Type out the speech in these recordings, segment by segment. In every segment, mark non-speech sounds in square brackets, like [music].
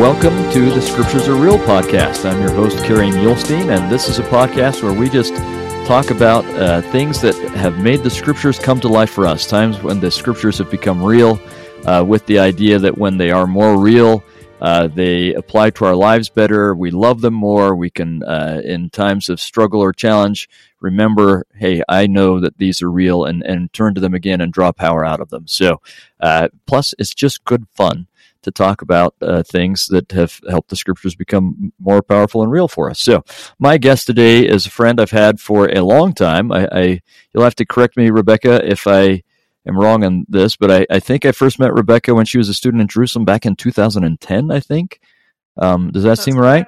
Welcome to the Scriptures Are Real podcast. I'm your host, Kerry Muhlestein, and this is a podcast where we just talk about uh, things that have made the Scriptures come to life for us, times when the Scriptures have become real, uh, with the idea that when they are more real, uh, they apply to our lives better. We love them more. We can, uh, in times of struggle or challenge, remember, hey, I know that these are real, and, and turn to them again and draw power out of them. So, uh, plus, it's just good fun to talk about uh, things that have helped the scriptures become more powerful and real for us. So, my guest today is a friend I've had for a long time. I, I you'll have to correct me, Rebekah, if I am wrong on this, but I, I, think I first met Rebekah when she was a student in Jerusalem back in 2010. I think. Um, does that That's seem right?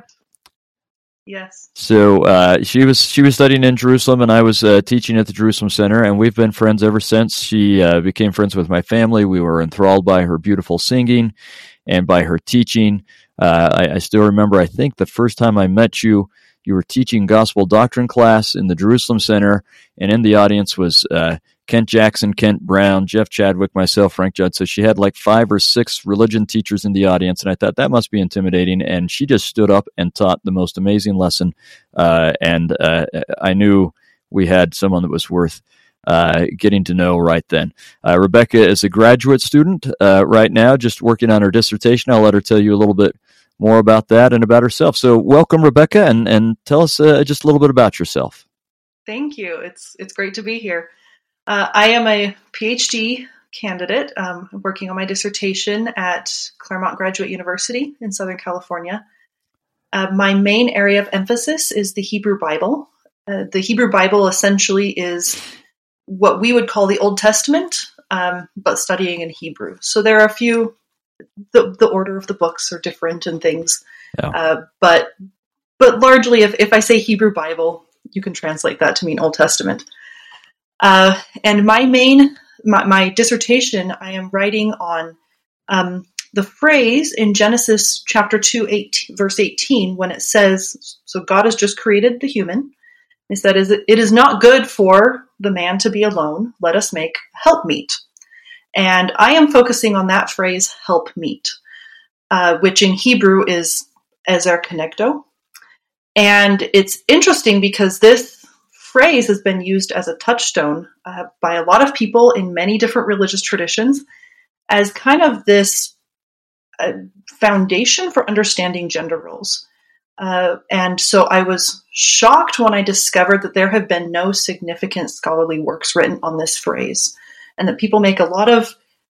Yes. So uh, she was she was studying in Jerusalem, and I was uh, teaching at the Jerusalem Center, and we've been friends ever since. She uh, became friends with my family. We were enthralled by her beautiful singing and by her teaching. Uh, I, I, still remember. I think the first time I met you, you were teaching gospel doctrine class in the Jerusalem Center, and in the audience was uh, Kent Jackson, Kent Brown, Jeff Chadwick, myself, Frank Judd. So she had like five or six religion teachers in the audience, and I thought that must be intimidating. And she just stood up and taught the most amazing lesson. Uh, and uh, I knew we had someone that was worth uh, getting to know right then. Uh, Rebekah is a graduate student uh, right now, just working on her dissertation. I'll let her tell you a little bit more about that and about herself. So, welcome, Rebekah, and and tell us uh, just a little bit about yourself. Thank you. It's it's great to be here. Uh, I am a PhD candidate um, working on my dissertation at Claremont Graduate University in Southern California. Uh, my main area of emphasis is the Hebrew Bible. The Hebrew Bible essentially is what we would call the Old Testament, um, but studying in Hebrew. So there are a few, the, the order of the books are different and things, yeah. Uh, but but largely, if, if I say Hebrew Bible, you can translate that to mean Old Testament. Uh, and my main, my, my, dissertation, I am writing on um, the phrase in Genesis chapter 2, eight, verse 18, when it says, So God has just created the human. Said, It is not good for the man to be alone. Let us make helpmeet. And I am focusing on that phrase, helpmeet, uh, which in Hebrew is ezer kenegdo. And it's interesting because this phrase has been used as a touchstone uh, by a lot of people in many different religious traditions as kind of this uh, foundation for understanding gender roles. Uh, and so I was shocked when I discovered that there have been no significant scholarly works written on this phrase, and that people make a lot of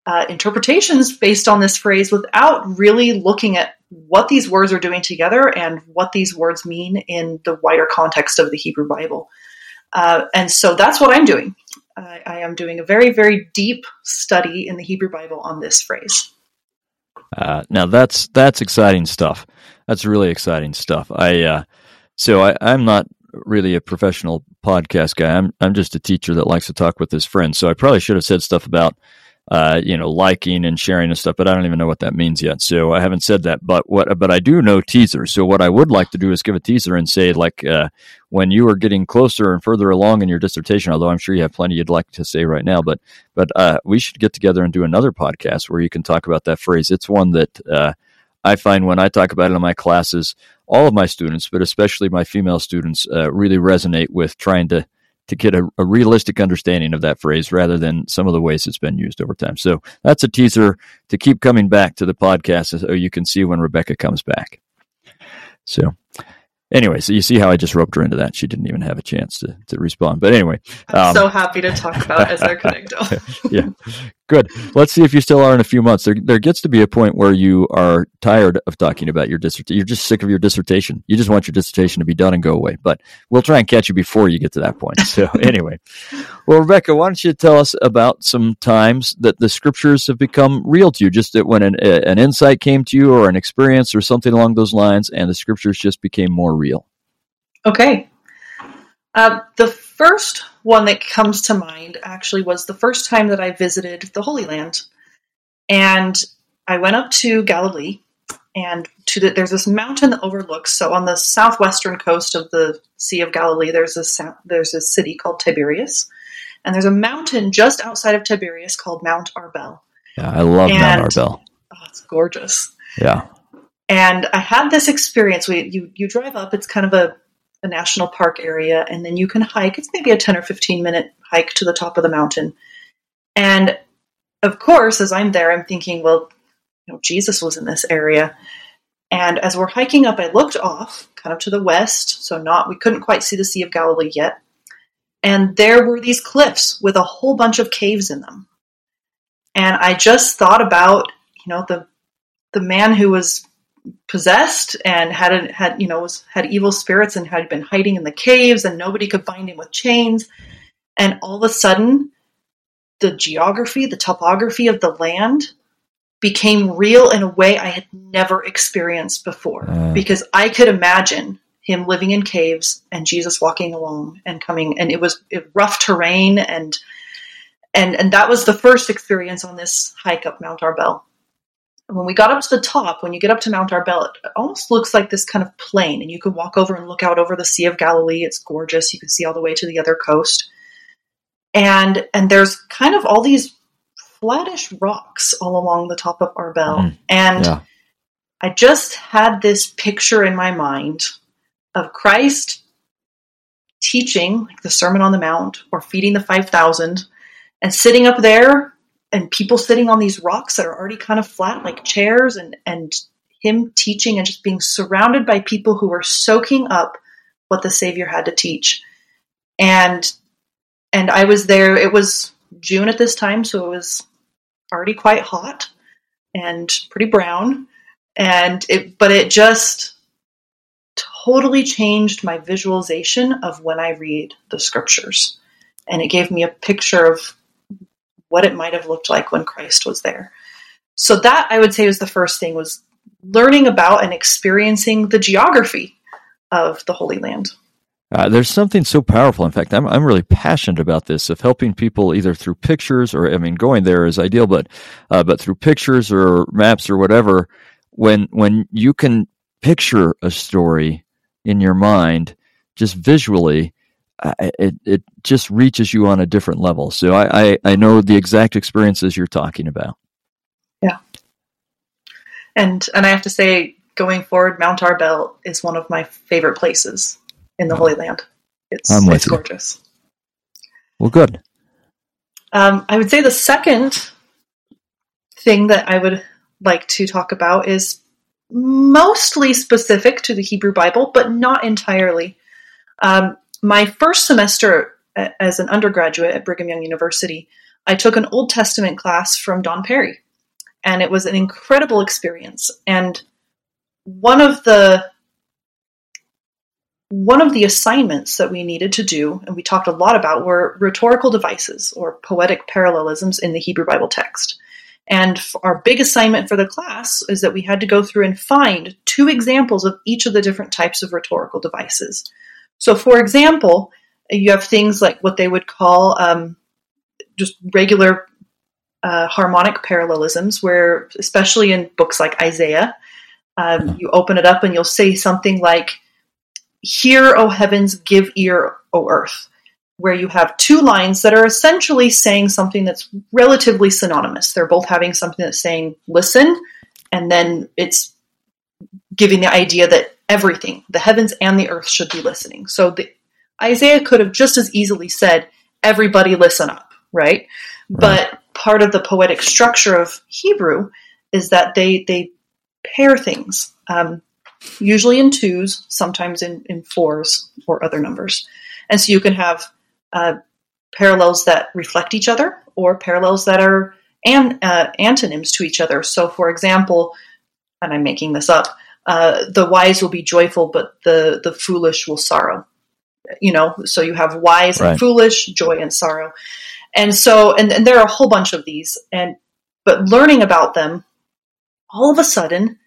uh, interpretations based on this phrase without really looking at what these words are doing together and what these words mean in the wider context of the Hebrew Bible. Uh, and so that's what I'm doing. I, I, am doing a very, very deep study in the Hebrew Bible on this phrase. Uh, now that's that's exciting stuff. That's really exciting stuff. I uh, so I, I'm not really a professional podcast guy. I'm I'm just a teacher that likes to talk with his friends. So I probably should have said stuff about uh, you know, liking and sharing and stuff, but I don't even know what that means yet. So I haven't said that, but what, but I do know teasers. So what I would like to do is give a teaser and say, like, uh, when you are getting closer and further along in your dissertation, although I'm sure you have plenty you'd like to say right now, but, but, uh, we should get together and do another podcast where you can talk about that phrase. It's one that, uh, I find when I talk about it in my classes, all of my students, but especially my female students, uh, really resonate with trying to to get a, a, realistic understanding of that phrase rather than some of the ways it's been used over time. So that's a teaser to keep coming back to the podcast so you can see when Rebekah comes back. So anyway, so you see how I just roped her into that. She didn't even have a chance to, to respond. But anyway, I'm um, so happy to talk about Ezer [laughs] Kenegdo. yeah, good. Let's see if you still are in a few months. There, there gets to be a point where you are tired of talking about your dissertation. You're just sick of your dissertation. You just want your dissertation to be done and go away. But we'll try and catch you before you get to that point. So [laughs] anyway, well, Rebekah, why don't you tell us about some times that the scriptures have become real to you? Just that when an, an insight came to you or an experience or something along those lines, and the scriptures just became more real. Okay. Uh, the first one that comes to mind actually was the first time that I visited the Holy Land. And I went up to Galilee and to the, there's this mountain that overlooks. So on the southwestern coast of the Sea of Galilee, there's a there's a city called Tiberias, and there's a mountain just outside of Tiberias called Mount Arbel. Yeah, I love and, Mount Arbel. Oh, it's gorgeous. Yeah. And I had this experience. We, you, you drive up, it's kind of a, national park area, and then you can hike. It's maybe a 10 or 15 minute hike to the top of the mountain. And of course, as I'm there, I'm thinking, well, you know, Jesus was in this area. And as we're hiking up, I looked off, kind of to the west, so not we couldn't quite see the Sea of Galilee yet. And there were these cliffs with a whole bunch of caves in them. And I just thought about, you know, the the man who was possessed and had had you know was had evil spirits and had been hiding in the caves and nobody could find him with chains. And all of a sudden, the geography, the topography of the land became real in a way I had never experienced before. Uh. Because I could imagine him living in caves and Jesus walking along and coming, and it was rough terrain and and and that was the first experience on this hike up Mount Arbel. When we got up to the top, when you get up to Mount Arbel, it almost looks like this kind of plain, and you can walk over and look out over the Sea of Galilee. It's gorgeous. You can see all the way to the other coast, and and there's kind of all these flattish rocks all along the top of Arbel. Mm, and yeah. I just had this picture in my mind of Christ teaching, like the Sermon on the Mount or feeding the 5,000, and sitting up there and people sitting on these rocks that are already kind of flat, like chairs, and, and him teaching and just being surrounded by people who were soaking up what the Savior had to teach. And and I was there, it was June at this time, so it was already quite hot and pretty brown. And it, but it just totally changed my visualization of when I read the scriptures. And it gave me a picture of what it might have looked like when Christ was there. So that I would say was the first thing was learning about and experiencing the geography of the Holy Land. Uh, there's something so powerful. In fact, I'm I'm really passionate about this of helping people either through pictures or I mean, going there is ideal, but uh, but through pictures or maps or whatever. When when you can picture a story in your mind, just visually, it it just reaches you on a different level. So I, I I know the exact experiences you're talking about. Yeah, and and I have to say, going forward, Mount Arbel is one of my favorite places in the Holy Land. It's it's gorgeous. Well, good. Um, I would say the second thing that I would like to talk about is mostly specific to the Hebrew Bible, but not entirely. Um, my first semester uh, as an undergraduate at Brigham Young University, I took an Old Testament class from Don Parry. and it was an incredible experience. And one of the one of the assignments that we needed to do, and we talked a lot about, were rhetorical devices or poetic parallelisms in the Hebrew Bible text. And our big assignment for the class is that we had to go through and find two examples of each of the different types of rhetorical devices. So, for example, you have things like what they would call um, just regular uh, harmonic parallelisms, where, especially in books like Isaiah, um, you open it up and you'll say something like, Hear, O heavens, give ear, O earth, where you have two lines that are essentially saying something that's relatively synonymous. They're both having something that's saying listen, and then it's giving the idea that everything, the heavens and the earth, should be listening. So the, Isaiah could have just as easily said, everybody listen up, right? But part of the poetic structure of Hebrew is that they, they pair things. Um, usually in twos, sometimes in, in fours or other numbers. And so you can have uh, parallels that reflect each other or parallels that are an, uh, antonyms to each other. So, for example, and I'm making this up, uh, the wise will be joyful, but the, the foolish will sorrow. You know, so you have wise right. and foolish, joy and sorrow. And so, and, and there are a whole bunch of these. And, but learning about them, all of a sudden,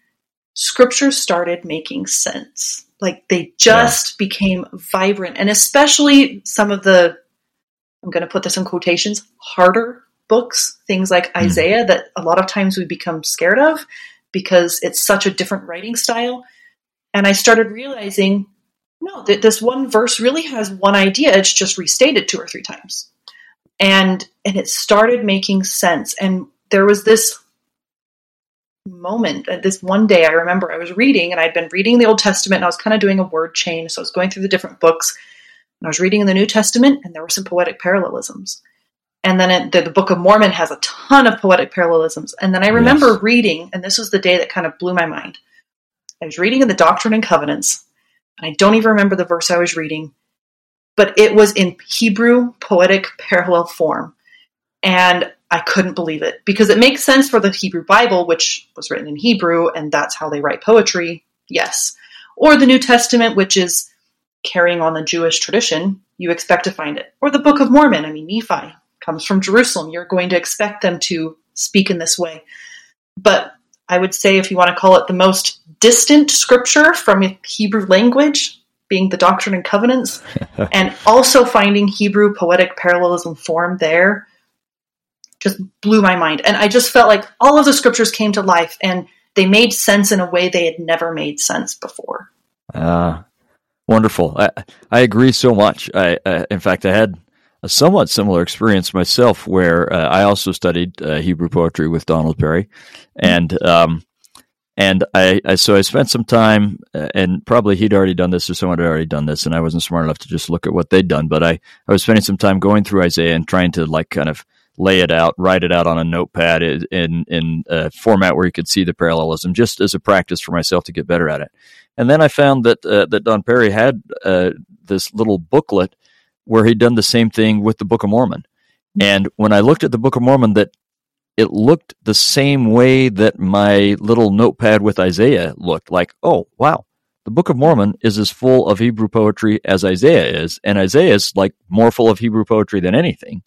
scripture started making sense. Like they just yeah. became vibrant. And especially some of the, I'm going to put this in quotations, harder books, things like mm. Isaiah, that a lot of times we become scared of because it's such a different writing style. And I started realizing, no, that this one verse really has one idea. It's just restated two or three times. And and it started making sense. And there was this moment. Uh, this one day, I remember I was reading, and I'd been reading the Old Testament, and I was kind of doing a word chain. So I was going through the different books, and I was reading in the New Testament, and there were some poetic parallelisms. And then it, the, the, Book of Mormon has a ton of poetic parallelisms. And then I remember yes. reading, and this was the day that kind of blew my mind. I was reading in the Doctrine and Covenants, and I don't even remember the verse I was reading, but it was in Hebrew poetic parallel form. And I couldn't believe it because it makes sense for the Hebrew Bible, which was written in Hebrew, and that's how they write poetry. Yes. Or the New Testament, which is carrying on the Jewish tradition, you expect to find it. Or the Book of Mormon. I mean, Nephi comes from Jerusalem. You're going to expect them to speak in this way. But I would say, if you want to call it the most distant scripture from Hebrew language, being the Doctrine and Covenants, [laughs] and also finding Hebrew poetic parallelism form there just blew my mind. And I just felt like all of the scriptures came to life and they made sense in a way they had never made sense before. Ah, uh, wonderful. I, I agree so much. I, uh, in fact, I had a somewhat similar experience myself where uh, I also studied uh, Hebrew poetry with Donald Parry, And, um, and I, I, so I spent some time, uh, and probably he'd already done this or someone had already done this, and I wasn't smart enough to just look at what they'd done. But I, I was spending some time going through Isaiah and trying to like kind of lay it out, write it out on a notepad in in a format where you could see the parallelism, just as a practice for myself to get better at it. And then I found that uh, that Don Parry had uh, this little booklet where he'd done the same thing with the Book of Mormon. And when I looked at the Book of Mormon, that it looked the same way that my little notepad with Isaiah looked. Like, oh wow, the Book of Mormon is as full of Hebrew poetry as Isaiah is, and Isaiah is like more full of Hebrew poetry than anything.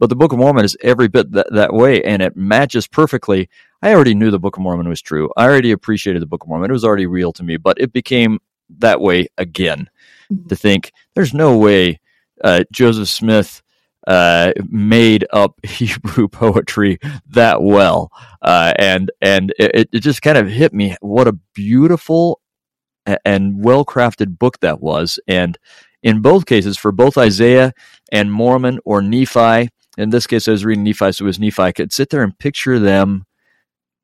But the Book of Mormon is every bit that, that way, and it matches perfectly. I already knew the Book of Mormon was true. I already appreciated the Book of Mormon. It was already real to me, but it became that way again mm-hmm. to think there's no way uh, Joseph Smith uh, made up [laughs] Hebrew poetry that well, uh, and and it, it just kind of hit me what a beautiful and well crafted book that was, and in both cases for both Isaiah and Mormon or Nephi, in this case, I was reading Nephi, so it was Nephi. I could sit there and picture them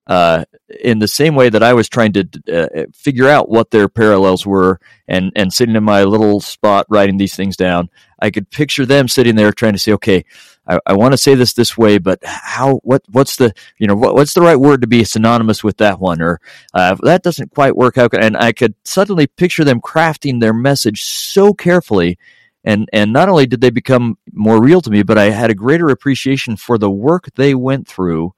uh, in the same way that I was trying to uh, figure out what their parallels were, and and sitting in my little spot writing these things down. I could picture them sitting there trying to say, okay, I, I want to say this this way, but how? What? What's the you know what, what's the right word to be synonymous with that one? Or uh, that doesn't quite work. How? and I could suddenly picture them crafting their message so carefully and and not only did they become more real to me, but I had a greater appreciation for the work they went through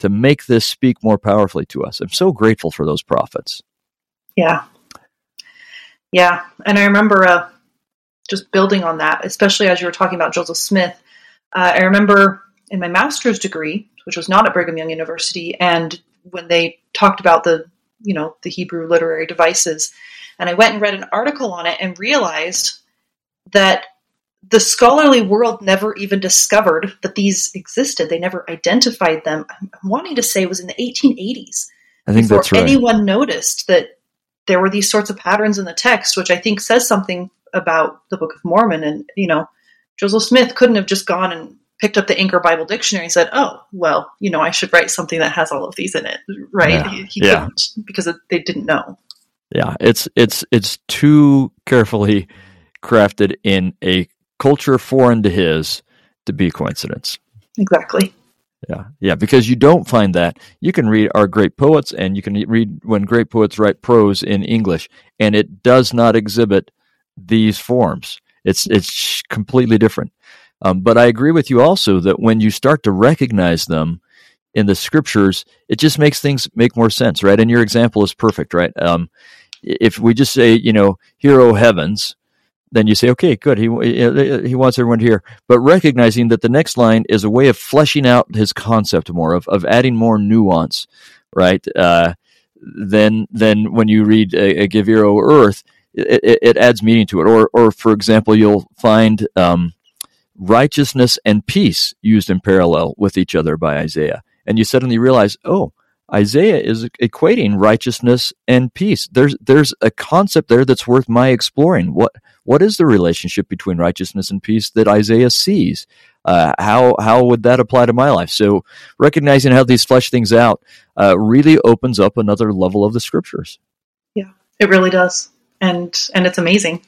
to make this speak more powerfully to us. I'm so grateful for those prophets. Yeah, yeah, and I remember uh, just building on that, especially as you were talking about Joseph Smith. Uh, I remember in my master's degree, which was not at Brigham Young University, and when they talked about the you know the Hebrew literary devices, and I went and read an article on it and realized that the scholarly world never even discovered that these existed. They never identified them. I'm wanting to say it was in the 1880s. I think that's right. Anyone noticed that there were these sorts of patterns in the text, which I think says something about the Book of Mormon. And you know, Joseph Smith couldn't have just gone and picked up the Anchor Bible Dictionary and said, "Oh, well, you know, I should write something that has all of these in it." Right? Yeah. He, he yeah. couldn't because they didn't know. Yeah, it's it's it's too carefully [laughs] crafted in a culture foreign to his to be coincidence. Exactly. Yeah, yeah, because you don't find that. You can read our great poets, and you can read when great poets write prose in English, and it does not exhibit these forms. It's it's completely different. Um, but I agree with you also that when you start to recognize them in the scriptures, it just makes things make more sense, right? And your example is perfect, right? Um, if we just say, you know, "Hear, heavens," then you say, okay, good. He he wants everyone to hear, but recognizing that the next line is a way of fleshing out his concept more, of of adding more nuance, right? Uh, then then when you read a, a Give Ear, O Earth, it, it, adds meaning to it. Or or for example, you'll find um, righteousness and peace used in parallel with each other by Isaiah, and you suddenly realize, oh, Isaiah is equating righteousness and peace. There's there's a concept there that's worth my exploring. What what is the relationship between righteousness and peace that Isaiah sees? Uh, how how would that apply to my life? So recognizing how these flesh things out uh, really opens up another level of the scriptures. Yeah, it really does, and and it's amazing.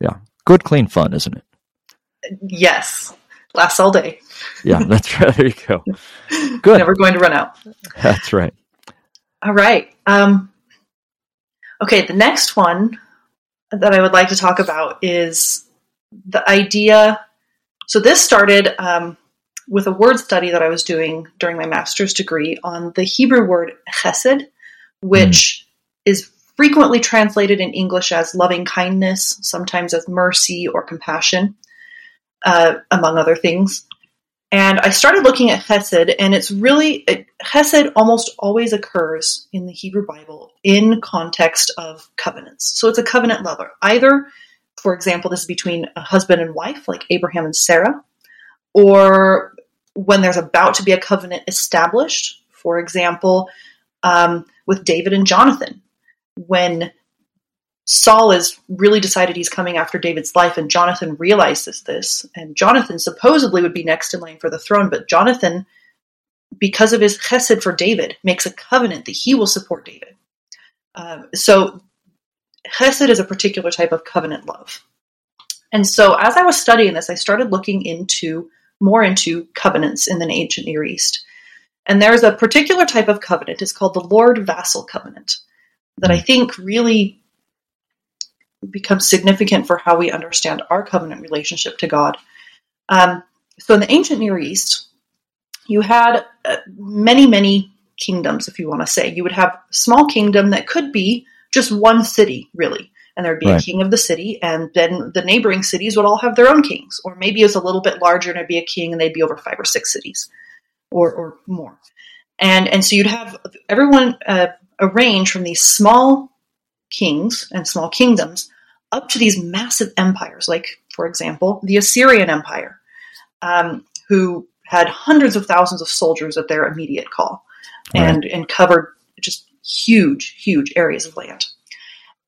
Yeah, good, clean fun, isn't it? Yes, lasts all day. Yeah, [laughs] that's right. There you go. [laughs] Good. Never going to run out. That's right. All right. Um, okay, the next one that I would like to talk about is the idea. So this started um, with a word study that I was doing during my master's degree on the Hebrew word chesed, which mm. is frequently translated in English as loving kindness, sometimes as mercy or compassion, uh, among other things. And I started looking at Chesed, and it's really, it, Chesed almost always occurs in the Hebrew Bible in context of covenants. So it's a covenant lover. Either, for example, this is between a husband and wife, like Abraham and Sarah, or when there's about to be a covenant established, for example, um, with David and Jonathan, when Saul has really decided he's coming after David's life, and Jonathan realizes this. And Jonathan supposedly would be next in line for the throne, but Jonathan, because of his chesed for David, makes a covenant that he will support David. Um, so, chesed is a particular type of covenant love. And so, as I was studying this, I started looking into more into covenants in the ancient Near East. And there's a particular type of covenant. It's called the Lord Vassal Covenant that I think really becomes significant for how we understand our covenant relationship to God. Um, so, in the ancient Near East, you had uh, many, many kingdoms, if you want to say. You would have a small kingdom that could be just one city, really. And there'd be right. a king of the city, and then the neighboring cities would all have their own kings. Or maybe it was a little bit larger and it'd be a king and they'd be over five or six cities or, or more. And, and so you'd have everyone uh, arrange from these small kings and small kingdoms up to these massive empires, like, for example, the Assyrian Empire, um, who had hundreds of thousands of soldiers at their immediate call and, and covered just huge, huge areas of land.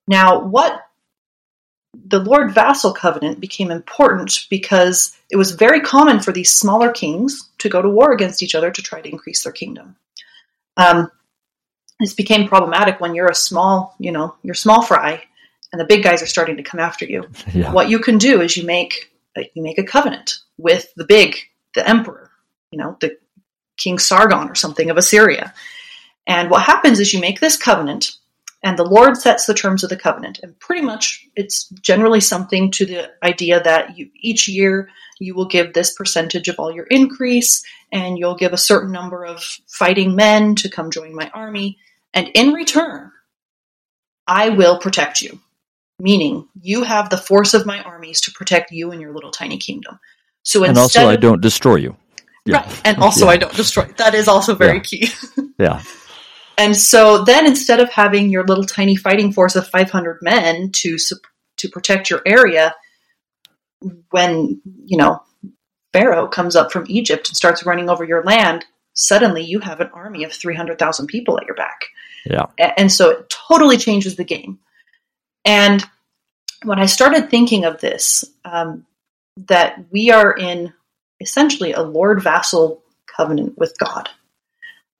Now, what the Lord Vassal Covenant became important because it was very common for these smaller kings to go to war against each other to try to increase their kingdom. Um, this became problematic when you're a small, you know, you're small fry and the big guys are starting to come after you. [laughs] Yeah. What you can do is you make you make a covenant with the big, the emperor, you know, the King Sargon or something of Assyria. And what happens is you make this covenant, and the Lord sets the terms of the covenant. And pretty much, it's generally something to the idea that you, each year you will give this percentage of all your increase, and you'll give a certain number of fighting men to come join my army. And in return, I will protect you meaning you have the force of my armies to protect you and your little tiny kingdom. So and also, I don't destroy you. Yeah. Right, and also yeah. I don't destroy. That is also very yeah. key. [laughs] yeah. And so then, instead of having your little tiny fighting force of 500 men to to protect your area, when you know Pharaoh comes up from Egypt and starts running over your land, suddenly you have an army of 300,000 people at your back. Yeah. And so it totally changes the game. And when I started thinking of this, um, that we are in essentially a Lord vassal covenant with God,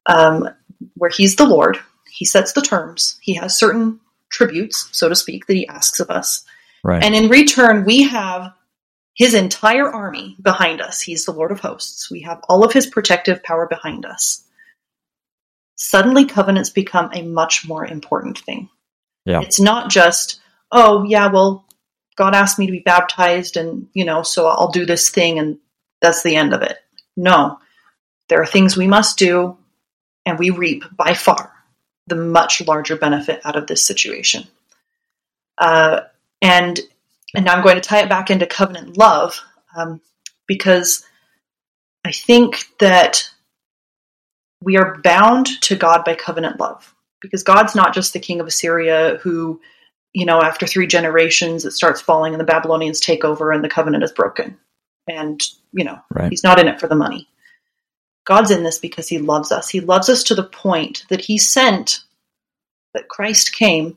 um, where He's the Lord, He sets the terms, He has certain tributes, so to speak, that He asks of us. Right. And in return, we have His entire army behind us. He's the Lord of hosts. We have all of His protective power behind us. Suddenly, covenants become a much more important thing. Yeah. It's not just, oh, yeah, well, God asked me to be baptized and, you know, so I'll do this thing and that's the end of it. No. There are things we must do and we reap by far the much larger benefit out of this situation. Uh, and and now I'm going to tie it back into covenant love um, because I think that we are bound to God by covenant love because God's not just the king of Assyria who, you know, after three generations it starts falling and the Babylonians take over and the covenant is broken. And, you know, right. he's not in it for the money. God's in this because he loves us. He loves us to the point that he sent that Christ came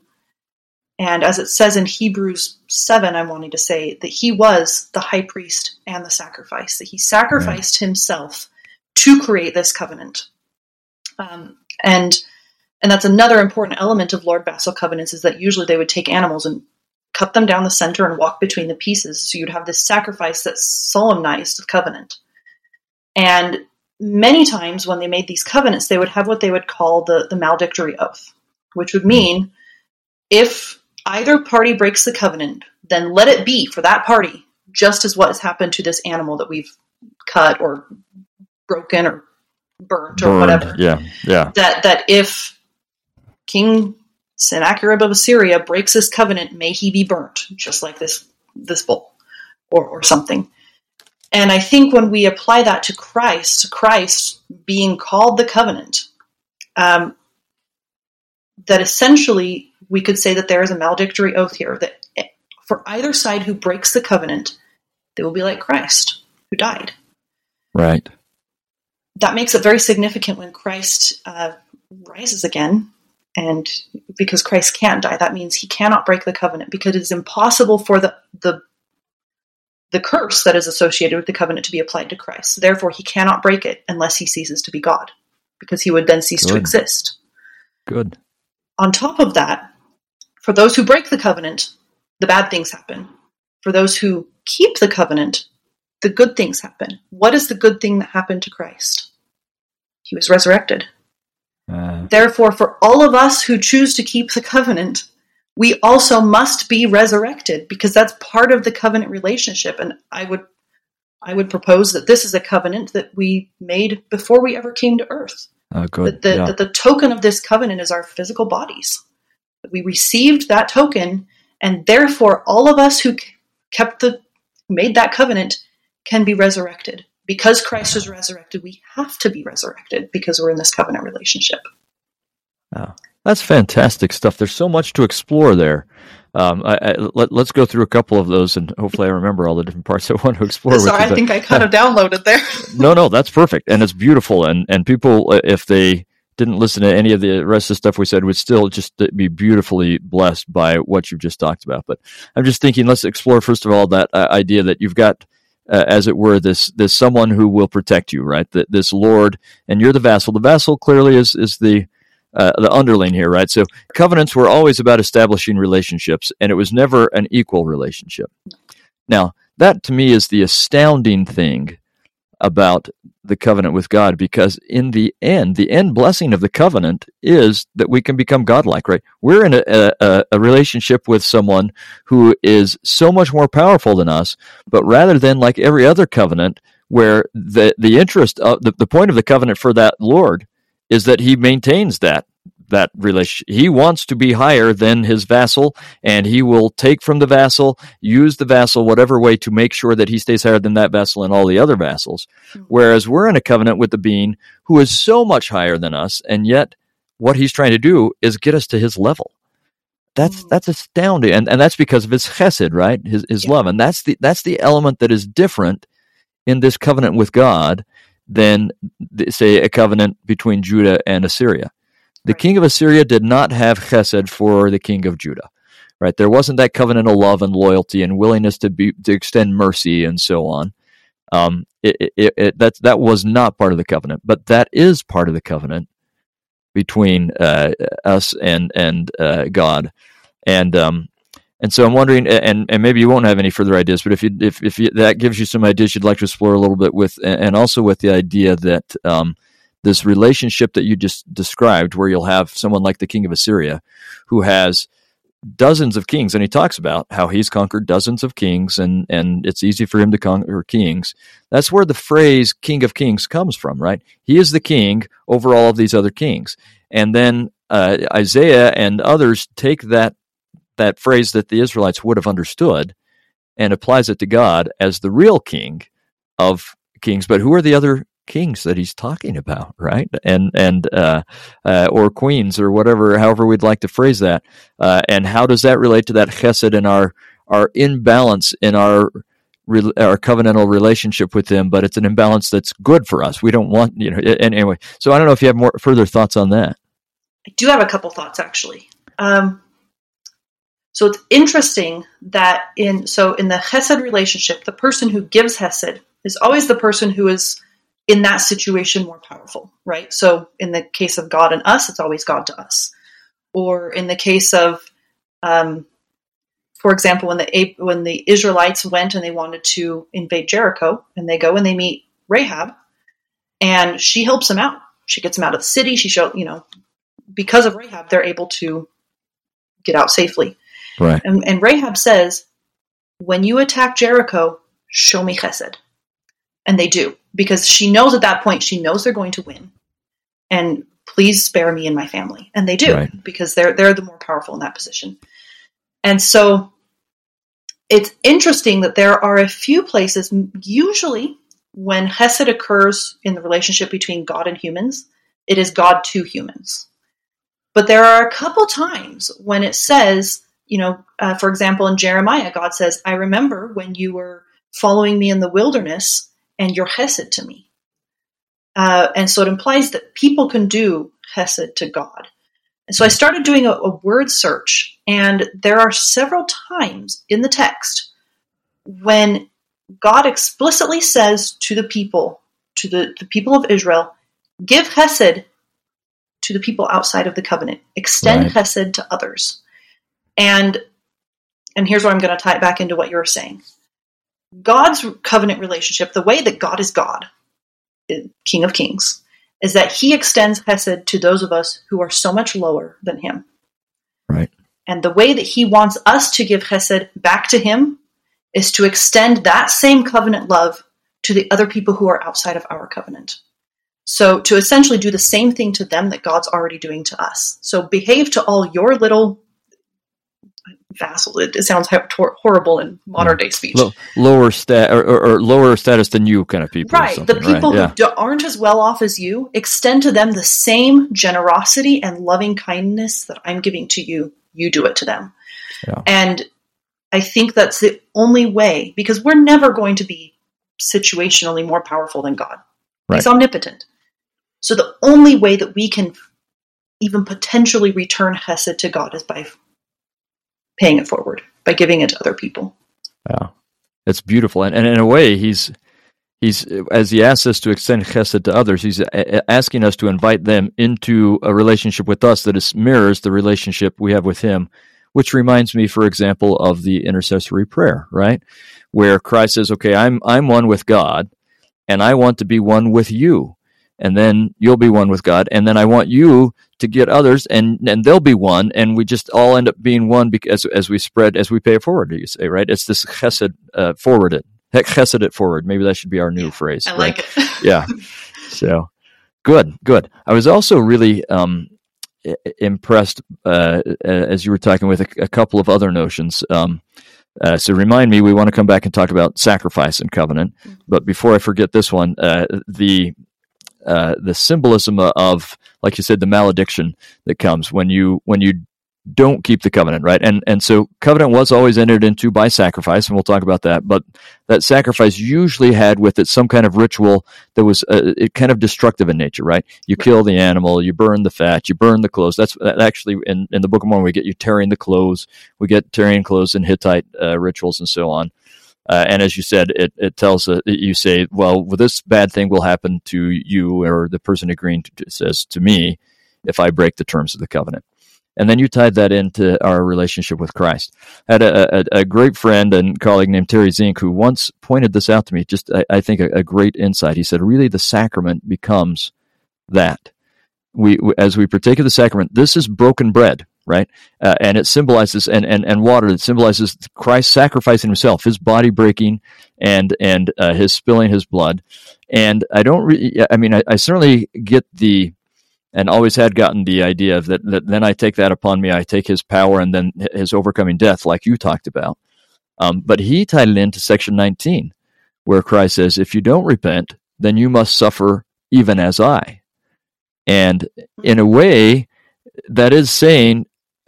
And as it says in Hebrews 7, I'm wanting to say that he was the high priest and the sacrifice, that he sacrificed right. himself to create this covenant. Um, and and that's another important element of Lord Vassal covenants is that usually they would take animals and cut them down the center and walk between the pieces. So you'd have this sacrifice that solemnized the covenant. And many times when they made these covenants, they would have what they would call the, the maledictory oath, which would mean if either party breaks the covenant, then let it be for that party, just as what has happened to this animal that we've cut or broken or burnt Burned, or whatever. Yeah, yeah. That that if King Sennacherib of Assyria breaks this covenant, may he be burnt, just like this this bull or, or something. And I think when we apply that to Christ, Christ being called the covenant, um, that essentially we could say that there is a maledictory oath here that for either side who breaks the covenant, they will be like Christ who died. Right. That makes it very significant when Christ uh, rises again. And because Christ can't die, that means he cannot break the covenant because it is impossible for the, the the curse that is associated with the covenant to be applied to Christ. Therefore, he cannot break it unless he ceases to be God, because he would then cease Good. to exist. Good. On top of that, for those who break the covenant, the bad things happen. For those who keep the covenant, the good things happen. What is the good thing that happened to Christ? He was resurrected. Uh, Therefore, for all of us who choose to keep the covenant, we also must be resurrected because that's part of the covenant relationship. And I would I would propose that this is a covenant that we made before we ever came to earth. Good. That the, yeah. that the token of this covenant is our physical bodies. We received that token, and therefore all of us who kept the made that covenant can be resurrected. Because Christ was resurrected, we have to be resurrected because we're in this covenant relationship. Oh, that's fantastic stuff. There's so much to explore there. Um, I, I, let, us go through a couple of those, and hopefully, I remember all the different parts I want to explore. Sorry, I think I kind of downloaded there. [laughs] no, no, that's perfect, and it's beautiful. And and people, uh, if they didn't listen to any of the rest of the stuff we said, would still just be beautifully blessed by what you've just talked about. But I'm just thinking, let's explore first of all that uh, idea that you've got. Uh, as it were, this this someone who will protect you, right? That this Lord, and you're the vassal. The vassal clearly is is the uh, the underling here, right? So covenants were always about establishing relationships, and it was never an equal relationship. Now, that to me is the astounding thing about the covenant with God, because in the end, the end blessing of the covenant is that we can become godlike, right? We're in a, a, a relationship with someone who is so much more powerful than us, but rather than like every other covenant, where the the interest of the, the point of the covenant for that Lord is that he maintains that that relation. He wants to be higher than his vassal, and he will take from the vassal, use the vassal whatever way to make sure that he stays higher than that vassal and all the other vassals. Mm-hmm. Whereas we're in a covenant with the being who is so much higher than us, and yet what he's trying to do is get us to his level. That's mm-hmm. that's astounding, and and that's because of his chesed, right? His his yeah. love, and that's the that's the element that is different in this covenant with God than, say, a covenant between Judah and Assyria. The king of Assyria did not have chesed for the king of Judah. Right? There wasn't that covenantal love and loyalty and willingness to be to extend mercy and so on. Um, it, it, it, that that was not part of the covenant, but that is part of the covenant between uh, us and and uh, God. And um, and so I'm wondering, and, and maybe you won't have any further ideas, but if you, if, if you, that gives you some ideas you'd like to explore a little bit with, and also with the idea that um, this relationship that you just described, where you'll have someone like the king of Assyria, who has dozens of kings, and he talks about how he's conquered dozens of kings, and and it's easy for him to conquer kings. That's where the phrase "king of kings" comes from, right? He is the king over all of these other kings, and then uh, Isaiah and others take that that phrase that the Israelites would have understood and applies it to God as the real king of kings. But who are the other kings that he's talking about, right? And and uh, uh, or queens or whatever, however we'd like to phrase that. Uh, and how does that relate to that chesed and our our imbalance in our our covenantal relationship with them? But it's an imbalance that's good for us. We don't want you know. And Anyway, so I don't know if you have more further thoughts on that. I do have a couple thoughts actually. Um, So it's interesting that in so in the Hesed relationship, the person who gives Hesed is always the person who is in that situation more powerful, right? So in the case of God and us, it's always God to us. Or in the case of, um, for example, when the when the Israelites went and they wanted to invade Jericho, and they go and they meet Rahab, and she helps them out. She gets them out of the city. She show you know because of Rahab, they're able to get out safely. Right. And, and Rahab says, "When you attack Jericho, show me Chesed." And they do because she knows at that point she knows they're going to win, and please spare me and my family. And they do Right. because they're they're the more powerful in that position. And so it's interesting that there are a few places, usually when Hesed occurs in the relationship between God and humans, it is God to humans. But there are a couple times when it says, you know, uh, for example, in Jeremiah, God says, I remember when you were following me in the wilderness and you're Hesed to me. Uh, and so it implies that people can do Hesed to God. And so I started doing a, a word search, and there are several times in the text when God explicitly says to the people, to the, the people of Israel, give Hesed to the people outside of the covenant, extend Right. Hesed to others. And and here's where I'm going to tie it back into what you were saying. God's covenant relationship, the way that God is God, King of Kings, is that He extends Hesed to those of us who are so much lower than Him. Right. And the way that He wants us to give Hesed back to Him is to extend that same covenant love to the other people who are outside of our covenant. So to essentially do the same thing to them that God's already doing to us. So behave to all your little vassal. It, it sounds hor- horrible in modern day speech. Lo- lower stat or, or, or lower status than you kind of people. Right. The right? people Yeah. who do, aren't as well off as you, extend to them the same generosity and loving kindness that I'm giving to you. You do it to them. Yeah. And I think that's the only way, because we're never going to be situationally more powerful than God. He's omnipotent. So the only way that we can even potentially return Hesed to God is by paying it forward, by giving it to other people. Yeah, it's beautiful, and, and in a way, he's he's as he asks us to extend chesed to others, he's a- asking us to invite them into a relationship with us that is mirrors the relationship we have with him. Which reminds me, for example, of the intercessory prayer, right, where Christ says, "Okay, I'm I'm one with God, and I want to be one with you." And then you'll be one with God, and then I want you to get others, and and they'll be one, and we just all end up being one because as we spread, as we pay it forward. You say, right? It's this chesed uh, forwarded, heck, chesed it forward. Maybe that should be our new phrase. I right? like it. [laughs] yeah. So good, good. I was also really um, impressed uh, as you were talking with a, a couple of other notions. Um, uh, so remind me, we want to come back and talk about sacrifice and covenant. But before I forget this one, uh, the uh, the symbolism of, like you said, the malediction that comes when you when you don't keep the covenant, right? And and so covenant was always entered into by sacrifice, and we'll talk about that. But that sacrifice usually had with it some kind of ritual that was uh, it kind of destructive in nature, right? You kill the animal, you burn the fat, you burn the clothes. That's that actually in, in the Book of Mormon we get you tearing the clothes, we get tearing clothes in Hittite uh, rituals and so on. Uh, and as you said, it, it tells uh, you say, well, well, this bad thing will happen to you or the person agreeing to, says to me if I break the terms of the covenant. And then you tied that into our relationship with Christ. I had a, a, a great friend and colleague named Terry Szink who once pointed this out to me. Just, I, I think, a, a great insight. He said, really, the sacrament becomes that. We, as we partake of the sacrament, this is broken bread, right? Uh, and it symbolizes and, and, and water that symbolizes Christ sacrificing himself, his body breaking and and uh, his spilling his blood. And I don't, re- I mean, I, I certainly get the and always had gotten the idea of that, that then I take that upon me, I take his power and then his overcoming death, like you talked about. Um, but he tied it into section 19, where Christ says, If you don't repent, then you must suffer even as I. And in a way, that is saying,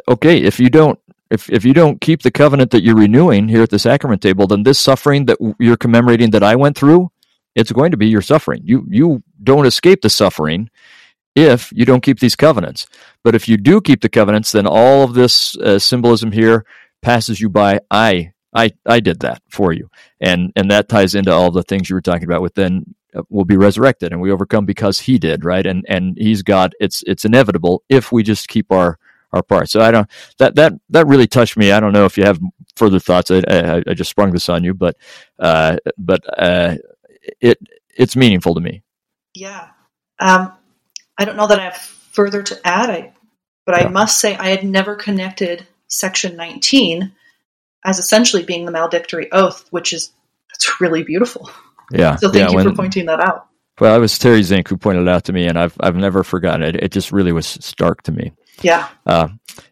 okay, if you don't if, if you don't keep the covenant that you're renewing here at the sacrament table, then this suffering that you're commemorating that I went through, it's going to be your suffering. You you don't escape the suffering if you don't keep these covenants. But if you do keep the covenants, then all of this uh, symbolism here passes you by, I I I did that for you, and and that ties into all the things you were talking about. With then uh, we'll be resurrected, and we overcome because He did, right? And and He's God. It's it's inevitable if we just keep our our part. So I don't that that that really touched me. I don't know if you have further thoughts. I I, I just sprung this on you, but uh, but uh, it it's meaningful to me. Yeah, um, I don't know that I have further to add. I, but I must say I had never connected Section 19 as essentially being the maledictory oath, which is that's really beautiful. Yeah. So thank yeah, you when, for pointing that out. Well, it was Terry Szink who pointed it out to me, and I've I've never forgotten it. It just really was stark to me. Yeah. Uh,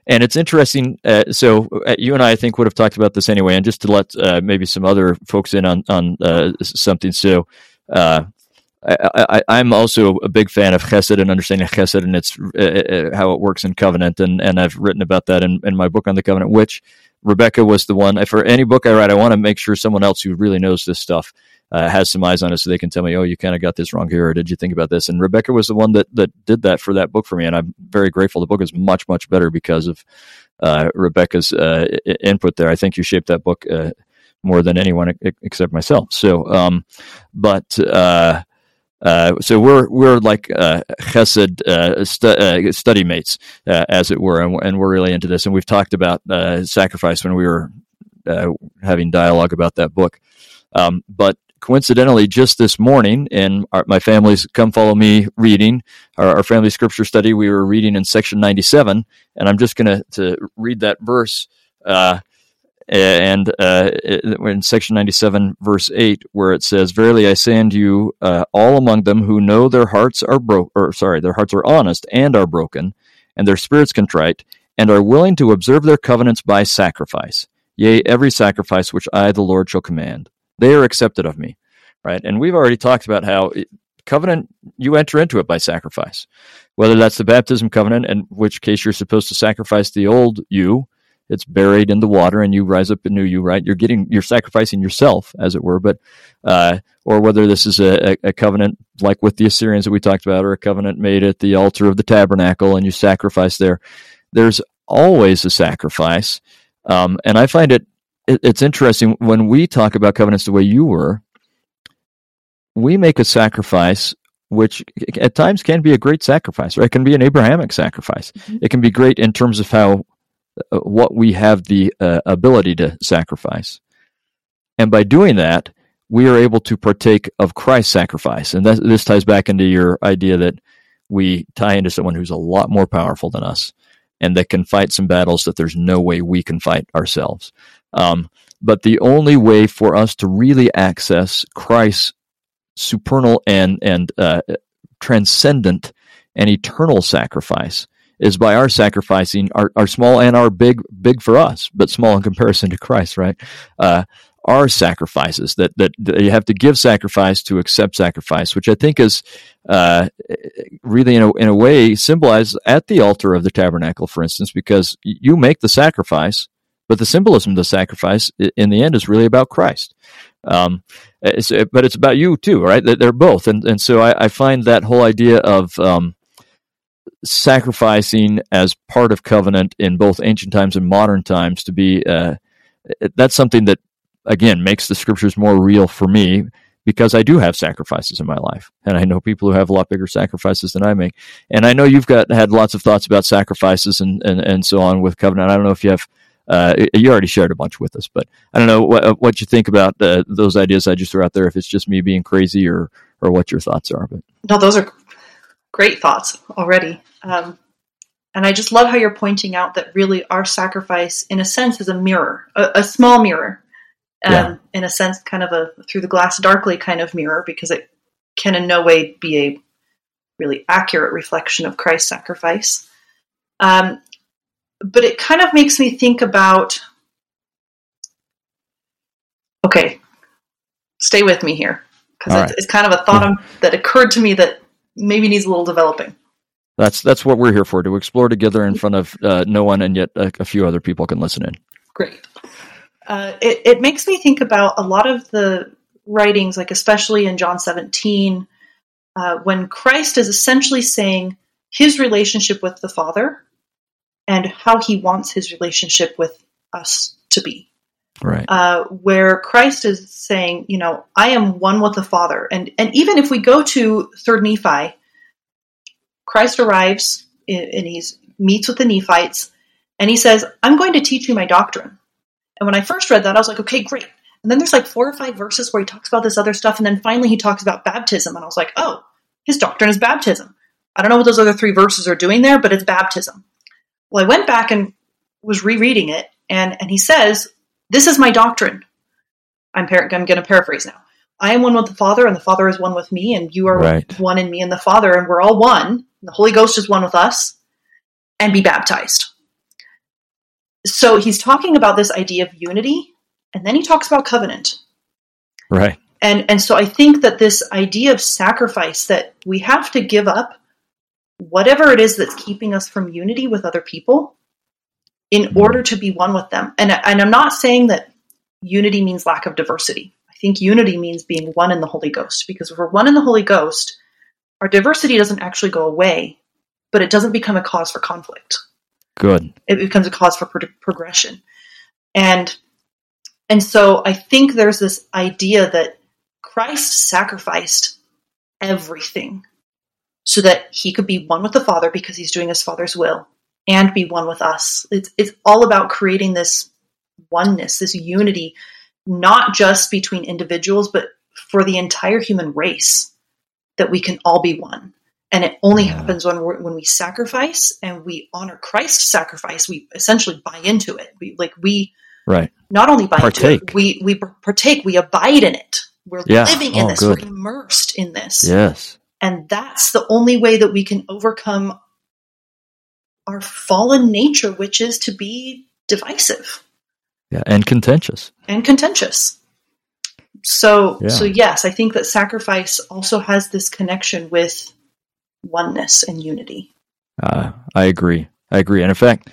and it's interesting. Uh, so uh, you and I, I think, would have talked about this anyway. And just to let uh, maybe some other folks in on on uh, something. So. Uh, I, am also a big fan of Chesed and understanding Chesed and its how it works in covenant, and, and I've written about that in, in my book on the covenant, which Rebekah was the one. For any book I write, I want to make sure someone else who really knows this stuff uh, has some eyes on it, so they can tell me, "Oh, you kind of got this wrong here," or "Did you think about this?" And Rebekah was the one that that did that for that book for me, and I'm very grateful. The book is much much better because of uh, Rebekah's uh, input there. I think you shaped that book uh, more than anyone except myself. So, um, but. Uh, uh, so we're we're like uh, chesed uh, stu- uh, study mates, as it were, and, and, we're really into this. And we've talked about sacrifice when we were having dialogue about that book. Um, but coincidentally, just this morning in our, my family's "Come Follow Me" reading, our, our, family scripture study, we were reading in section ninety-seven, and I'm just going to read that verse and uh, in section 97 verse 8 where it says verily i say unto you uh, all among them who know their hearts are broke or sorry their hearts are honest and are broken and their spirits contrite and are willing to observe their covenants by sacrifice yea every sacrifice which i the lord shall command they are accepted of me right? And we've already talked about how it, covenant you enter into it by sacrifice. Whether that's the baptism covenant in which case you're supposed to sacrifice the old you it's buried in the water and you rise up anew you right? You're getting you're sacrificing yourself as it were but uh, or whether this is a, a, covenant like with the assyrians that we talked about or a covenant made at the altar of the tabernacle and you sacrifice there there's always a sacrifice um, and i find it, it it's interesting when we talk about covenants the way you were we make a sacrifice which at times can be a great sacrifice, right? It can be an Abrahamic sacrifice. Mm-hmm. It can be great in terms of how uh, what we have the uh, ability to sacrifice. And by doing that, we are able to partake of Christ's sacrifice. And that, this ties back into your idea that we tie into someone who's a lot more powerful than us and that can fight some battles that there's no way we can fight ourselves. Um, but the only way for us to really access Christ's supernal and, and uh, transcendent and eternal sacrifice is by our sacrificing our, our small and our big, big for us, but small in comparison to Christ, right? Uh, our sacrifices that, that, that you have to give sacrifice to accept sacrifice, which I think is uh, really in a, in a way symbolized at the altar of the tabernacle, for instance, because you make the sacrifice, but the symbolism of the sacrifice in the end is really about Christ. Um, it's, but it's about you too, right? They're both, and and so I, I find that whole idea of um, sacrificing as part of covenant in both ancient times and modern times to be uh, that's something that again makes the scriptures more real for me because I do have sacrifices in my life, and I know people who have a lot bigger sacrifices than I make. And I know you've got had lots of thoughts about sacrifices and and, and so on with covenant. I don't know if you have. Uh, you already shared a bunch with us, but I don't know what what you think about uh, those ideas I just threw out there. If it's just me being crazy, or or what your thoughts are. But no, those are great thoughts already. Um, and I just love how you're pointing out that really our sacrifice, in a sense, is a mirror, a, a small mirror, um, yeah. in a sense, kind of a through the glass darkly kind of mirror, because it can in no way be a really accurate reflection of Christ's sacrifice. Um, but it kind of makes me think about okay, stay with me here because it's, right. it's, kind of a thought yeah. that occurred to me that maybe needs a little developing. That's that's what we're here for to explore together in front of uh, no one, and yet a, a, few other people can listen in. Great. Uh, it it makes me think about a lot of the writings, like especially in John 17, uh, when Christ is essentially saying his relationship with the Father and how he wants his relationship with us to be. Right. Uh, where Christ is saying, you know, I am one with the Father. And, and even if we go to 3rd Nephi, Christ arrives and he meets with the Nephites and he says, I'm going to teach you my doctrine. And when I first read that, I was like, okay, great. And then there's like four or five verses where he talks about this other stuff. And then finally he talks about baptism. And I was like, oh, his doctrine is baptism. I don't know what those other three verses are doing there, but it's baptism. Well, I went back and was rereading it. And, and he says, this is my doctrine. I'm, par- I'm going to paraphrase now. I am one with the Father, and the Father is one with me, and you are right. one in me and the Father, and we're all one. The Holy Ghost is one with us, and be baptized. So he's talking about this idea of unity, and then he talks about covenant. Right. And and so I think that this idea of sacrifice that we have to give up whatever it is that's keeping us from unity with other people in order to be one with them. And and I'm not saying that unity means lack of diversity. I think unity means being one in the Holy Ghost because if we're one in the Holy Ghost, our diversity doesn't actually go away, but it doesn't become a cause for conflict. Good. It becomes a cause for pro- progression. And and so I think there's this idea that Christ sacrificed everything so that he could be one with the Father because he's doing his Father's will and be one with us. It's it's all about creating this oneness, this unity, not just between individuals, but for the entire human race that we can all be one. And it only yeah. happens when we when we sacrifice and we honor Christ's sacrifice. We essentially buy into it. We like we right. Not only buy partake. into it, we we partake. We abide in it. We're yeah. living in oh, this. Good. We're immersed in this. Yes. That's the only way that we can overcome our fallen nature, which is to be divisive. Yeah, and contentious. And contentious. So yeah. so yes, I think that sacrifice also has this connection with oneness and unity. Uh, I agree. I agree. And in fact,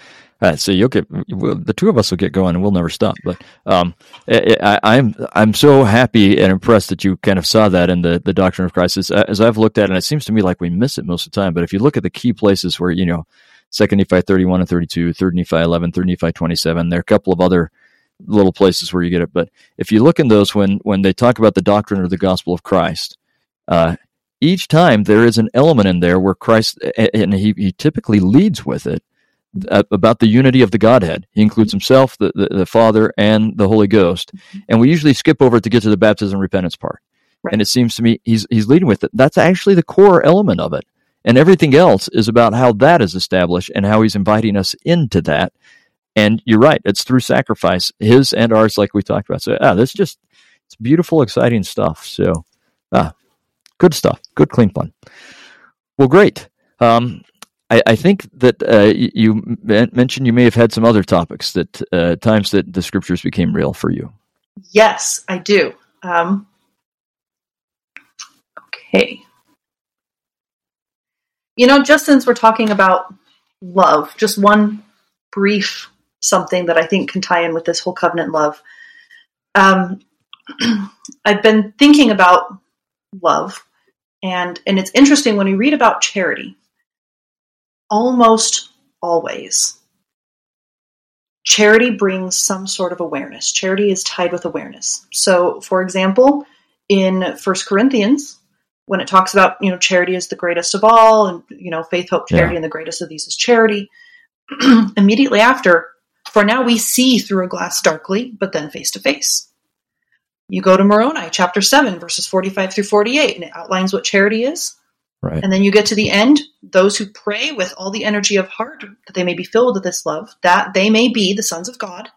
so you'll get the two of us will get going, and we'll never stop. But um, I, I'm I'm so happy and impressed that you kind of saw that in the the doctrine of Christ. As, as I've looked at it, and it seems to me like we miss it most of the time. But if you look at the key places where you know, Second Nephi thirty one and 32, Third Nephi eleven, Third Nephi twenty seven, there are a couple of other little places where you get it. But if you look in those when when they talk about the doctrine of the gospel of Christ, uh, each time there is an element in there where Christ and he, he typically leads with it about the unity of the Godhead. He includes himself, the, the, the, Father, and the Holy Ghost. And we usually skip over to get to the baptism and repentance part. Right. And it seems to me he's he's leading with it. That's actually the core element of it. And everything else is about how that is established and how he's inviting us into that. And you're right, it's through sacrifice, his and ours, like we talked about. So ah, that's just it's beautiful, exciting stuff. So ah, good stuff. Good clean fun. Well, great. Um, I, I think that uh, you mentioned you may have had some other topics that uh, times that the scriptures became real for you. Yes, I do. Um, okay. You know, just since we're talking about love, just one brief something that I think can tie in with this whole covenant love. Um, [clears throat] I've been thinking about love, and and it's interesting when we read about charity almost always charity brings some sort of awareness. Charity is tied with awareness. So, for example, in First Corinthians, when it talks about you know charity is the greatest of all, and you know faith, hope, charity, yeah. and the greatest of these is charity. [clears throat] immediately after, for now we see through a glass darkly, but then face to face. You go to Moroni, chapter 7, verses 45 through 48, and it outlines what charity is. Right. And then you get to the end, those who pray with all the energy of heart that they may be filled with this love, that they may be the sons of God,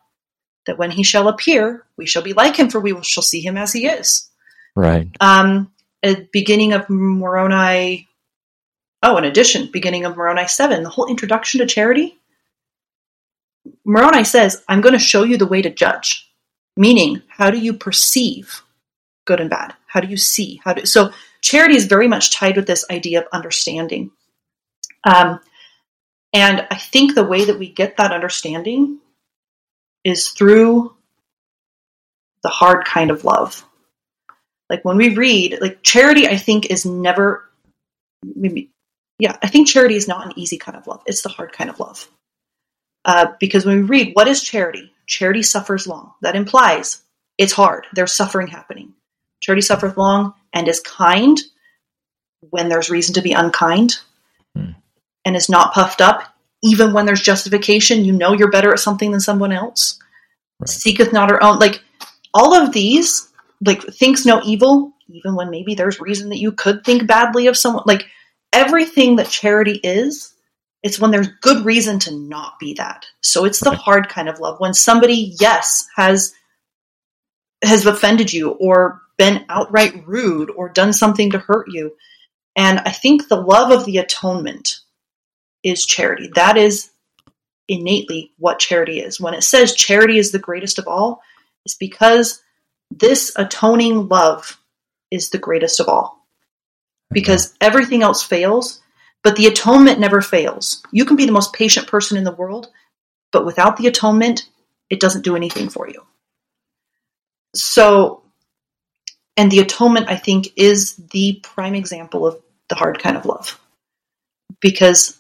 that when he shall appear, we shall be like him, for we shall see him as he is. Right. Um, at beginning of Moroni, oh, in addition, beginning of Moroni 7, the whole introduction to charity, Moroni says, I'm going to show you the way to judge. Meaning, how do you perceive good and bad? How do you see? How do so charity is very much tied with this idea of understanding. Um, and I think the way that we get that understanding is through the hard kind of love. Like when we read, like charity, I think is never, maybe, yeah, I think charity is not an easy kind of love. It's the hard kind of love. Uh, because when we read, what is charity? charity suffers long. That implies it's hard. There's suffering happening. Charity suffers long and is kind when there's reason to be unkind Hmm. and is not puffed up. Even when there's justification, you know you're better at something than someone else. Right. Seeketh not her own. Like all of these, like thinks no evil, even when maybe there's reason that you could think badly of someone. Like everything that charity is, it's when there's good reason to not be that. So it's the Right. hard kind of love. When somebody, yes, has has offended you or been outright rude or done something to hurt you. And I think the love of the atonement is charity. That is innately what charity is. When it says charity is the greatest of all, it's because this atoning love is the greatest of all. Because everything else fails, but the atonement never fails. You can be the most patient person in the world, but without the atonement, it doesn't do anything for you. So, and the atonement, I think, is the prime example of the hard kind of love. Because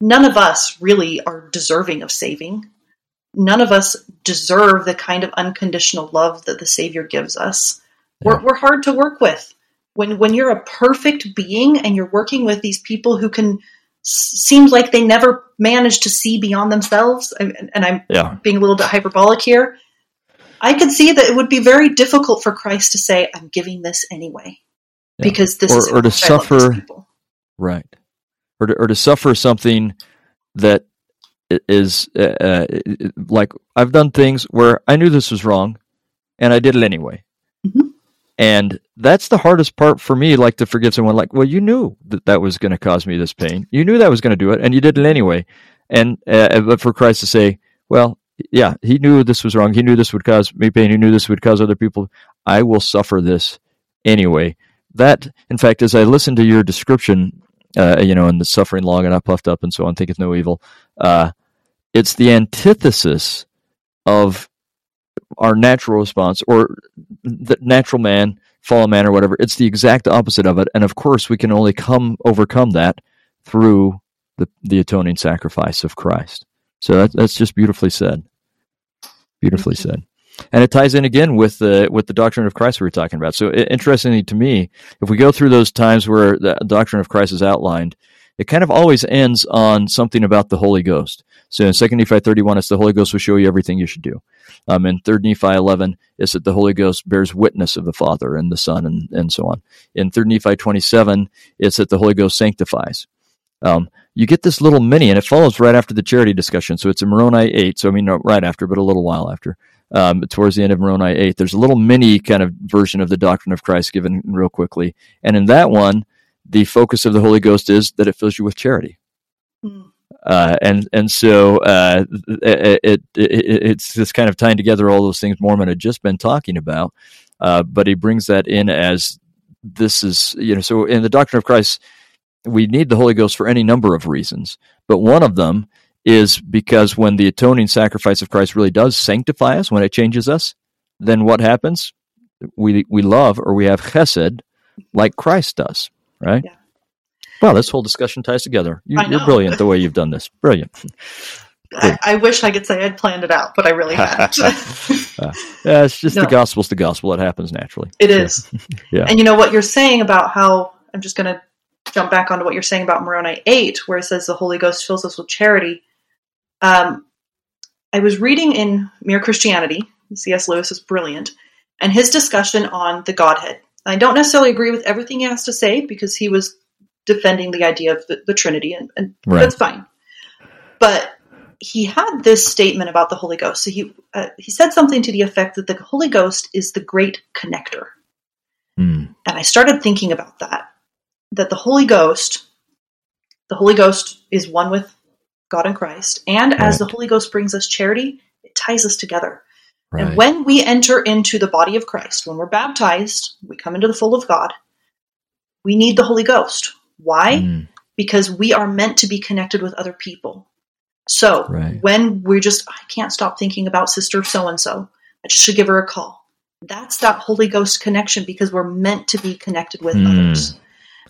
none of us really are deserving of saving. None of us deserve the kind of unconditional love that the Savior gives us. We're, we're hard to work with. When, when you're a perfect being and you're working with these people who can seems like they never managed to see beyond themselves, and, and I'm Yeah. being a little bit hyperbolic here, I could see that it would be very difficult for Christ to say, "I'm giving this anyway," Yeah. because this Or- is or to how much love these suffer- Right. Or to, or to suffer something that is uh, uh, like I've done things where I knew this was wrong and I did it anyway. Mhm. And that's the hardest part for me, like to forgive someone like, well, you knew that that was going to cause me this pain. You knew that was going to do it and you did it anyway. And, uh, but for Christ to say, well, yeah, he knew this was wrong. He knew this would cause me pain. He knew this would cause other people. I will suffer this anyway. That, in fact, as I listened to your description, uh, you know, and the suffering long and I puffed up and so on, thinketh no evil, uh, it's the antithesis of our natural response or the natural man, fallen man, or whatever. It's the exact opposite of it. And of course, we can only come overcome that through the, the atoning sacrifice of Christ. So that, that's just beautifully said. Beautifully said. And it ties in again with the with the doctrine of Christ we were talking about. So i- interestingly to me, if we go through those times where the doctrine of Christ is outlined, it kind of always ends on something about the Holy Ghost. So in 2 Nephi 31, it's the Holy Ghost will show you everything you should do. Um, in 3 Nephi 11, it's that the Holy Ghost bears witness of the Father and the Son and, and so on. In 3 Nephi 27, it's that the Holy Ghost sanctifies. Um, you get this little mini, and it follows right after the charity discussion. So it's in Moroni 8. So I mean, not right after, but a little while after. Um, towards the end of Moroni 8, there's a little mini kind of version of the doctrine of Christ given real quickly. And in that one, the focus of the Holy Ghost is that it fills you with charity. Hmm. Uh, and and so uh, it, it, it it's just kind of tying together all those things Mormon had just been talking about, uh, but he brings that in as this is you know so in the doctrine of Christ we need the Holy Ghost for any number of reasons, but one of them is because when the atoning sacrifice of Christ really does sanctify us, when it changes us, then what happens? We we love or we have chesed like Christ does, right? Yeah. Wow, this whole discussion ties together. You, you're brilliant the way you've done this. Brilliant. [laughs] I, I wish I could say I'd planned it out, but I really haven't. [laughs] Uh, yeah, it's just [laughs] No. the gospel's the gospel. It happens naturally. It is. Yeah. And you know what you're saying about how I'm just going to jump back onto what you're saying about Moroni 8, where it says the Holy Ghost fills us with charity. Um, I was reading in Mere Christianity, C.S. Lewis is brilliant, and his discussion on the Godhead. I don't necessarily agree with everything he has to say because he was defending the idea of the, the Trinity, and, and Right. that's fine. But he had this statement about the Holy Ghost. So he uh, he said something to the effect that the Holy Ghost is the great connector. Hmm. And I started thinking about that. That the Holy Ghost, the Holy Ghost is one with God and Christ. And as the Holy Ghost brings us charity, it ties us together. Right. And when we enter into the body of Christ, when we're baptized, we come into the full of God, we need the Holy Ghost. Why? Hmm. Because we are meant to be connected with other people. So Right. when we're just, I can't stop thinking about sister so and so, I just should give her a call. That's that Holy Ghost connection because we're meant to be connected with Hmm. others.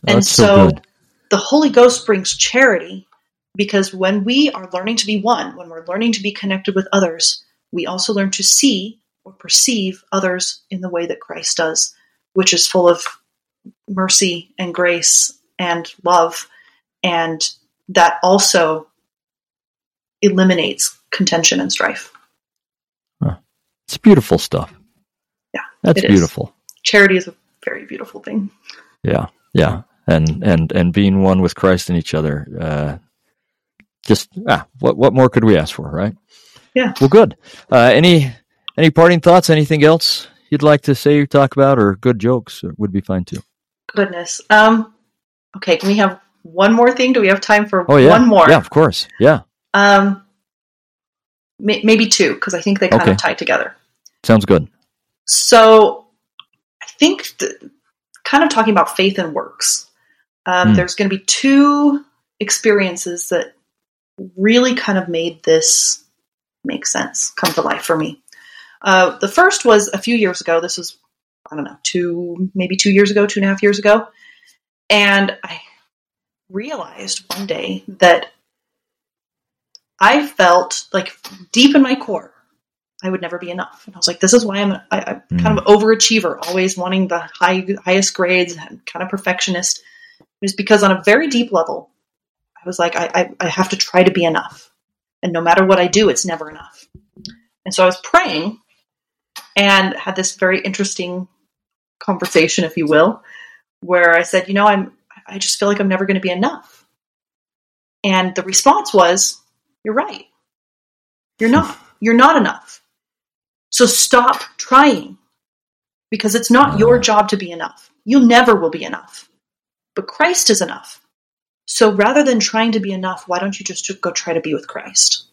Oh, and That's so so, the Holy Ghost brings charity Because when we are learning to be one, when we're learning to be connected with others, we also learn to see or perceive others in the way that Christ does, which is full of mercy and grace and love. And that also eliminates contention and strife. Huh. It's beautiful stuff. Yeah. That's beautiful. Is. Charity is a very beautiful thing. Yeah. Yeah. And, and, and being one with Christ and each other, uh, just, ah, what, what more could we ask for, right? Yeah. Well, good. Uh, any, any parting thoughts? Anything else you'd like to say or talk about or good jokes would be fine too. Goodness. Um, okay. Can we have one more thing? Do we have time for oh, yeah. one more? Yeah, of course. Yeah. Um, may- maybe two because I think they kind okay. of tie together. Sounds good. So, I think th- kind of talking about faith and works. Um, mm. There's going to be two experiences that really kind of made this make sense, come to life for me. Uh, the first was a few years ago. This was, I don't know, two, maybe two years ago, two and a half years ago. And I realized one day that I felt like deep in my core, I would never be enough. And I was like, this is why I'm, I, am mm. kind of overachiever, always wanting the high, highest grades, and kind of perfectionist. It was because on a very deep level, I was like, I, I, I have to try to be enough. And no matter what I do, it's never enough. And so I was praying and had this very interesting conversation, if you will, where I said, you know, I'm, I just feel like I'm never going to be enough. And the response was, you're right. You're not. You're not enough. So stop trying because it's not your ah. job to be enough. You never will be enough. But Christ is enough. So rather than trying to be enough, why don't you just go try to be with Christ?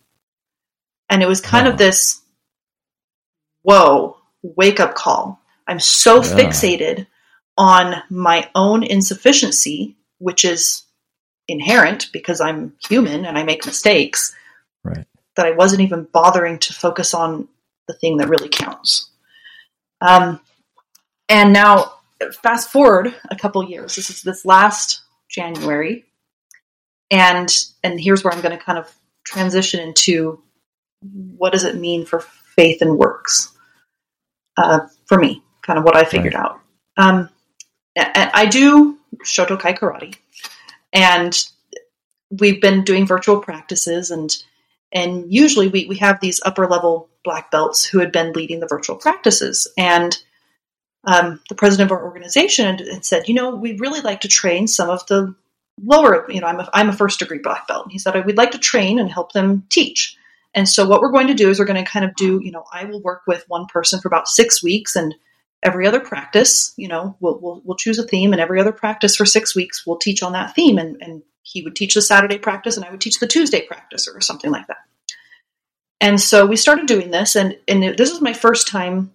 And it was kind of this whoa, wake up call. I'm so yeah. fixated on my own insufficiency, which is inherent because I'm human and I make mistakes, right. that I wasn't even bothering to focus on the thing that really counts. Um, and now, fast forward a couple years. This is this last January, and and here's where I'm going to kind of transition into what does it mean for faith and works uh, for me, kind of what I figured right. out. Um, I do Shotokai karate, and we've been doing virtual practices, and and usually we, we have these upper level black belts who had been leading the virtual practices, and um, the president of our organization and said, you know, we'd really like to train some of the lower, you know, I'm a, I'm a first degree black belt. And he said, we'd like to train and help them teach. And so what we're going to do is we're going to kind of do, you know, I will work with one person for about six weeks and every other practice, you know, we'll, we'll, we'll choose a theme and every other practice for six weeks, we'll teach on that theme. And, and he would teach the Saturday practice and I would teach the Tuesday practice or something like that. And so we started doing this and, and this was my first time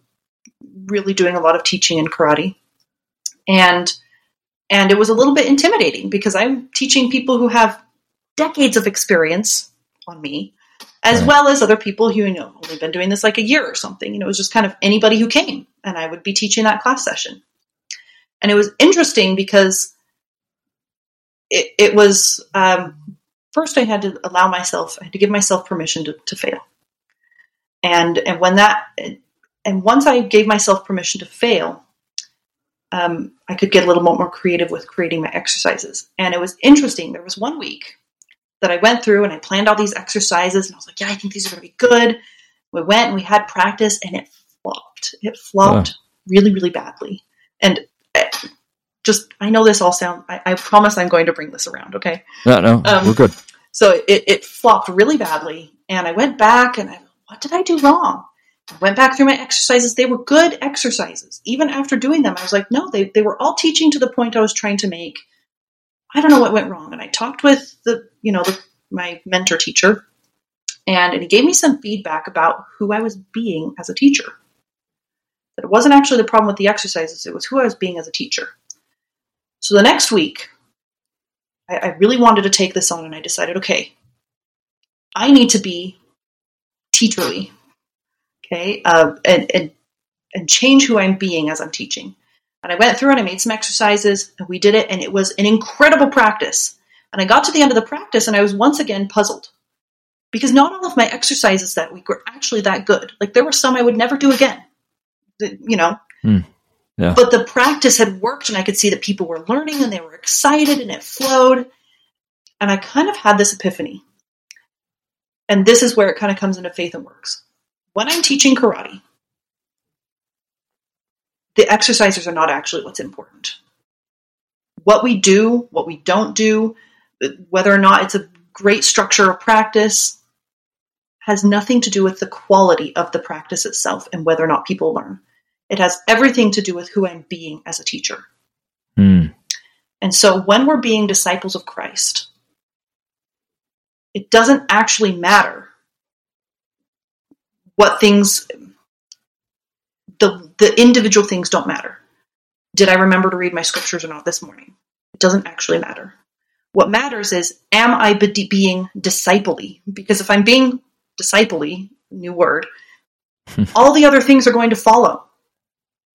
really doing a lot of teaching in karate. And, and it was a little bit intimidating because I'm teaching people who have decades of experience on me as right. well as other people who, you know, only been doing this like a year or something. You know, it was just kind of anybody who came, and I would be teaching that class session. And it was interesting because it, it was um, first I had to allow myself, I had to give myself permission to, to fail. And and when that and once I gave myself permission to fail, um, I could get a little bit more creative with creating my exercises. And it was interesting. There was one week that I went through and I planned all these exercises and I was like, yeah, I think these are going to be good. We went and we had practice and it flopped. It flopped really, really badly. And eh, just, I know this all sounds, I, I, promise I'm going to bring this around, okay? No, no, um, we're good. So it, it flopped really badly. And I went back and I, what did I do wrong? Went back through my exercises. They were good exercises. Even after doing them, I was like, no, they, they were all teaching to the point I was trying to make. I don't know what went wrong. And I talked with the, you know, the, my mentor teacher, and, and he gave me some feedback about who I was being as a teacher. That it wasn't actually the problem with the exercises, it was who I was being as a teacher. So the next week, I, I really wanted to take this on, and I decided, okay, I need to be teacherly, okay, uh, and, and and change who I'm being as I'm teaching. And I went through and I made some exercises and we did it and it was an incredible practice. And I got to the end of the practice and I was once again puzzled because not all of my exercises that week were actually that good. Like there were some I would never do again, you know. Mm. Yeah. But the practice had worked and I could see that people were learning and they were excited and it flowed. And I kind of had this epiphany. And this is where it kind of comes into faith and works. When I'm teaching karate, the exercises are not actually what's important. What we do, what we don't do, whether or not it's a great structure of practice, has nothing to do with the quality of the practice itself and whether or not people learn. It has everything to do with who I'm being as a teacher. Mm. And so when we're being disciples of Christ, it doesn't actually matter what things the the individual things don't matter. Did I remember to read my scriptures or not this morning? It doesn't actually matter. What matters is am I be- being discipley? Because if I'm being discipley, new word, [laughs] all the other things are going to follow.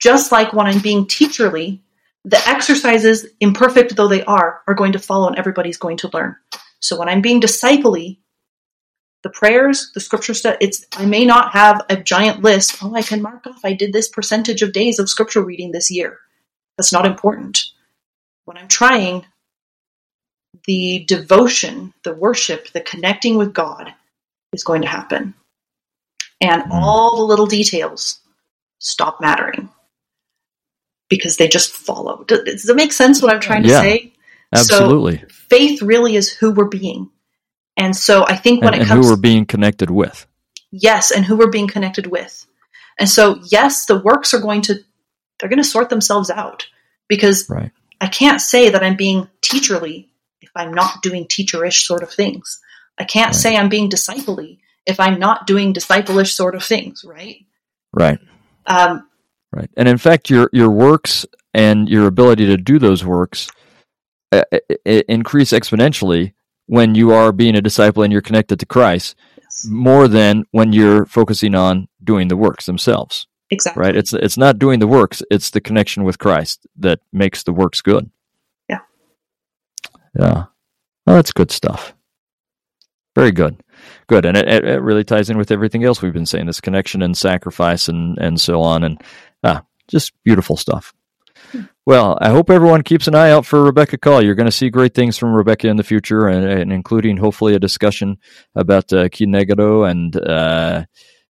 Just like when I'm being teacherly, the exercises, imperfect though they are, are going to follow and everybody's going to learn. So when I'm being discipley, the prayers, the scripture stuff, it's I may not have a giant list. Oh, I can mark off I did this percentage of days of scripture reading this year. That's not important. When I'm trying, the devotion, the worship, the connecting with God is going to happen. And mm. all the little details stop mattering because they just follow. Does, does it make sense what I'm trying to yeah, say? Absolutely. So faith really is who we're being. And so I think when and, it comes and who we're being connected with. Yes, and who we're being connected with. And so yes, the works are going to they're going to sort themselves out because right. I can't say that I'm being teacherly if I'm not doing teacherish sort of things. I can't right. say I'm being disciplely if I'm not doing disciplish sort of things, right? Right. Um, right. And in fact, your your works and your ability to do those works uh, increase exponentially when you are being a disciple and you're connected to Christ yes. more than when you're focusing on doing the works themselves. Exactly. Right? It's it's not doing the works, it's the connection with Christ that makes the works good. Yeah. Yeah. Well, that's good stuff. Very good. Good. And it, it really ties in with everything else we've been saying this connection and sacrifice and, and so on. And ah, just beautiful stuff. Well, I hope everyone keeps an eye out for Rebekah Call. You're going to see great things from Rebekah in the future, and, and including hopefully a discussion about uh, Ki Negado and uh,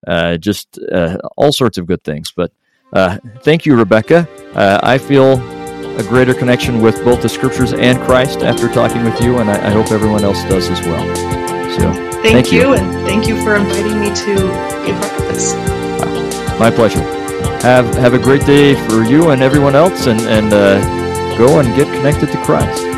uh, just uh, all sorts of good things. But uh, thank you, Rebekah. Uh, I feel a greater connection with both the scriptures and Christ after talking with you, and I, I hope everyone else does as well. So, thank, thank you, you, and thank you for inviting me to be part of this. My pleasure have have a great day for you and everyone else, and and uh, go and get connected to Christ.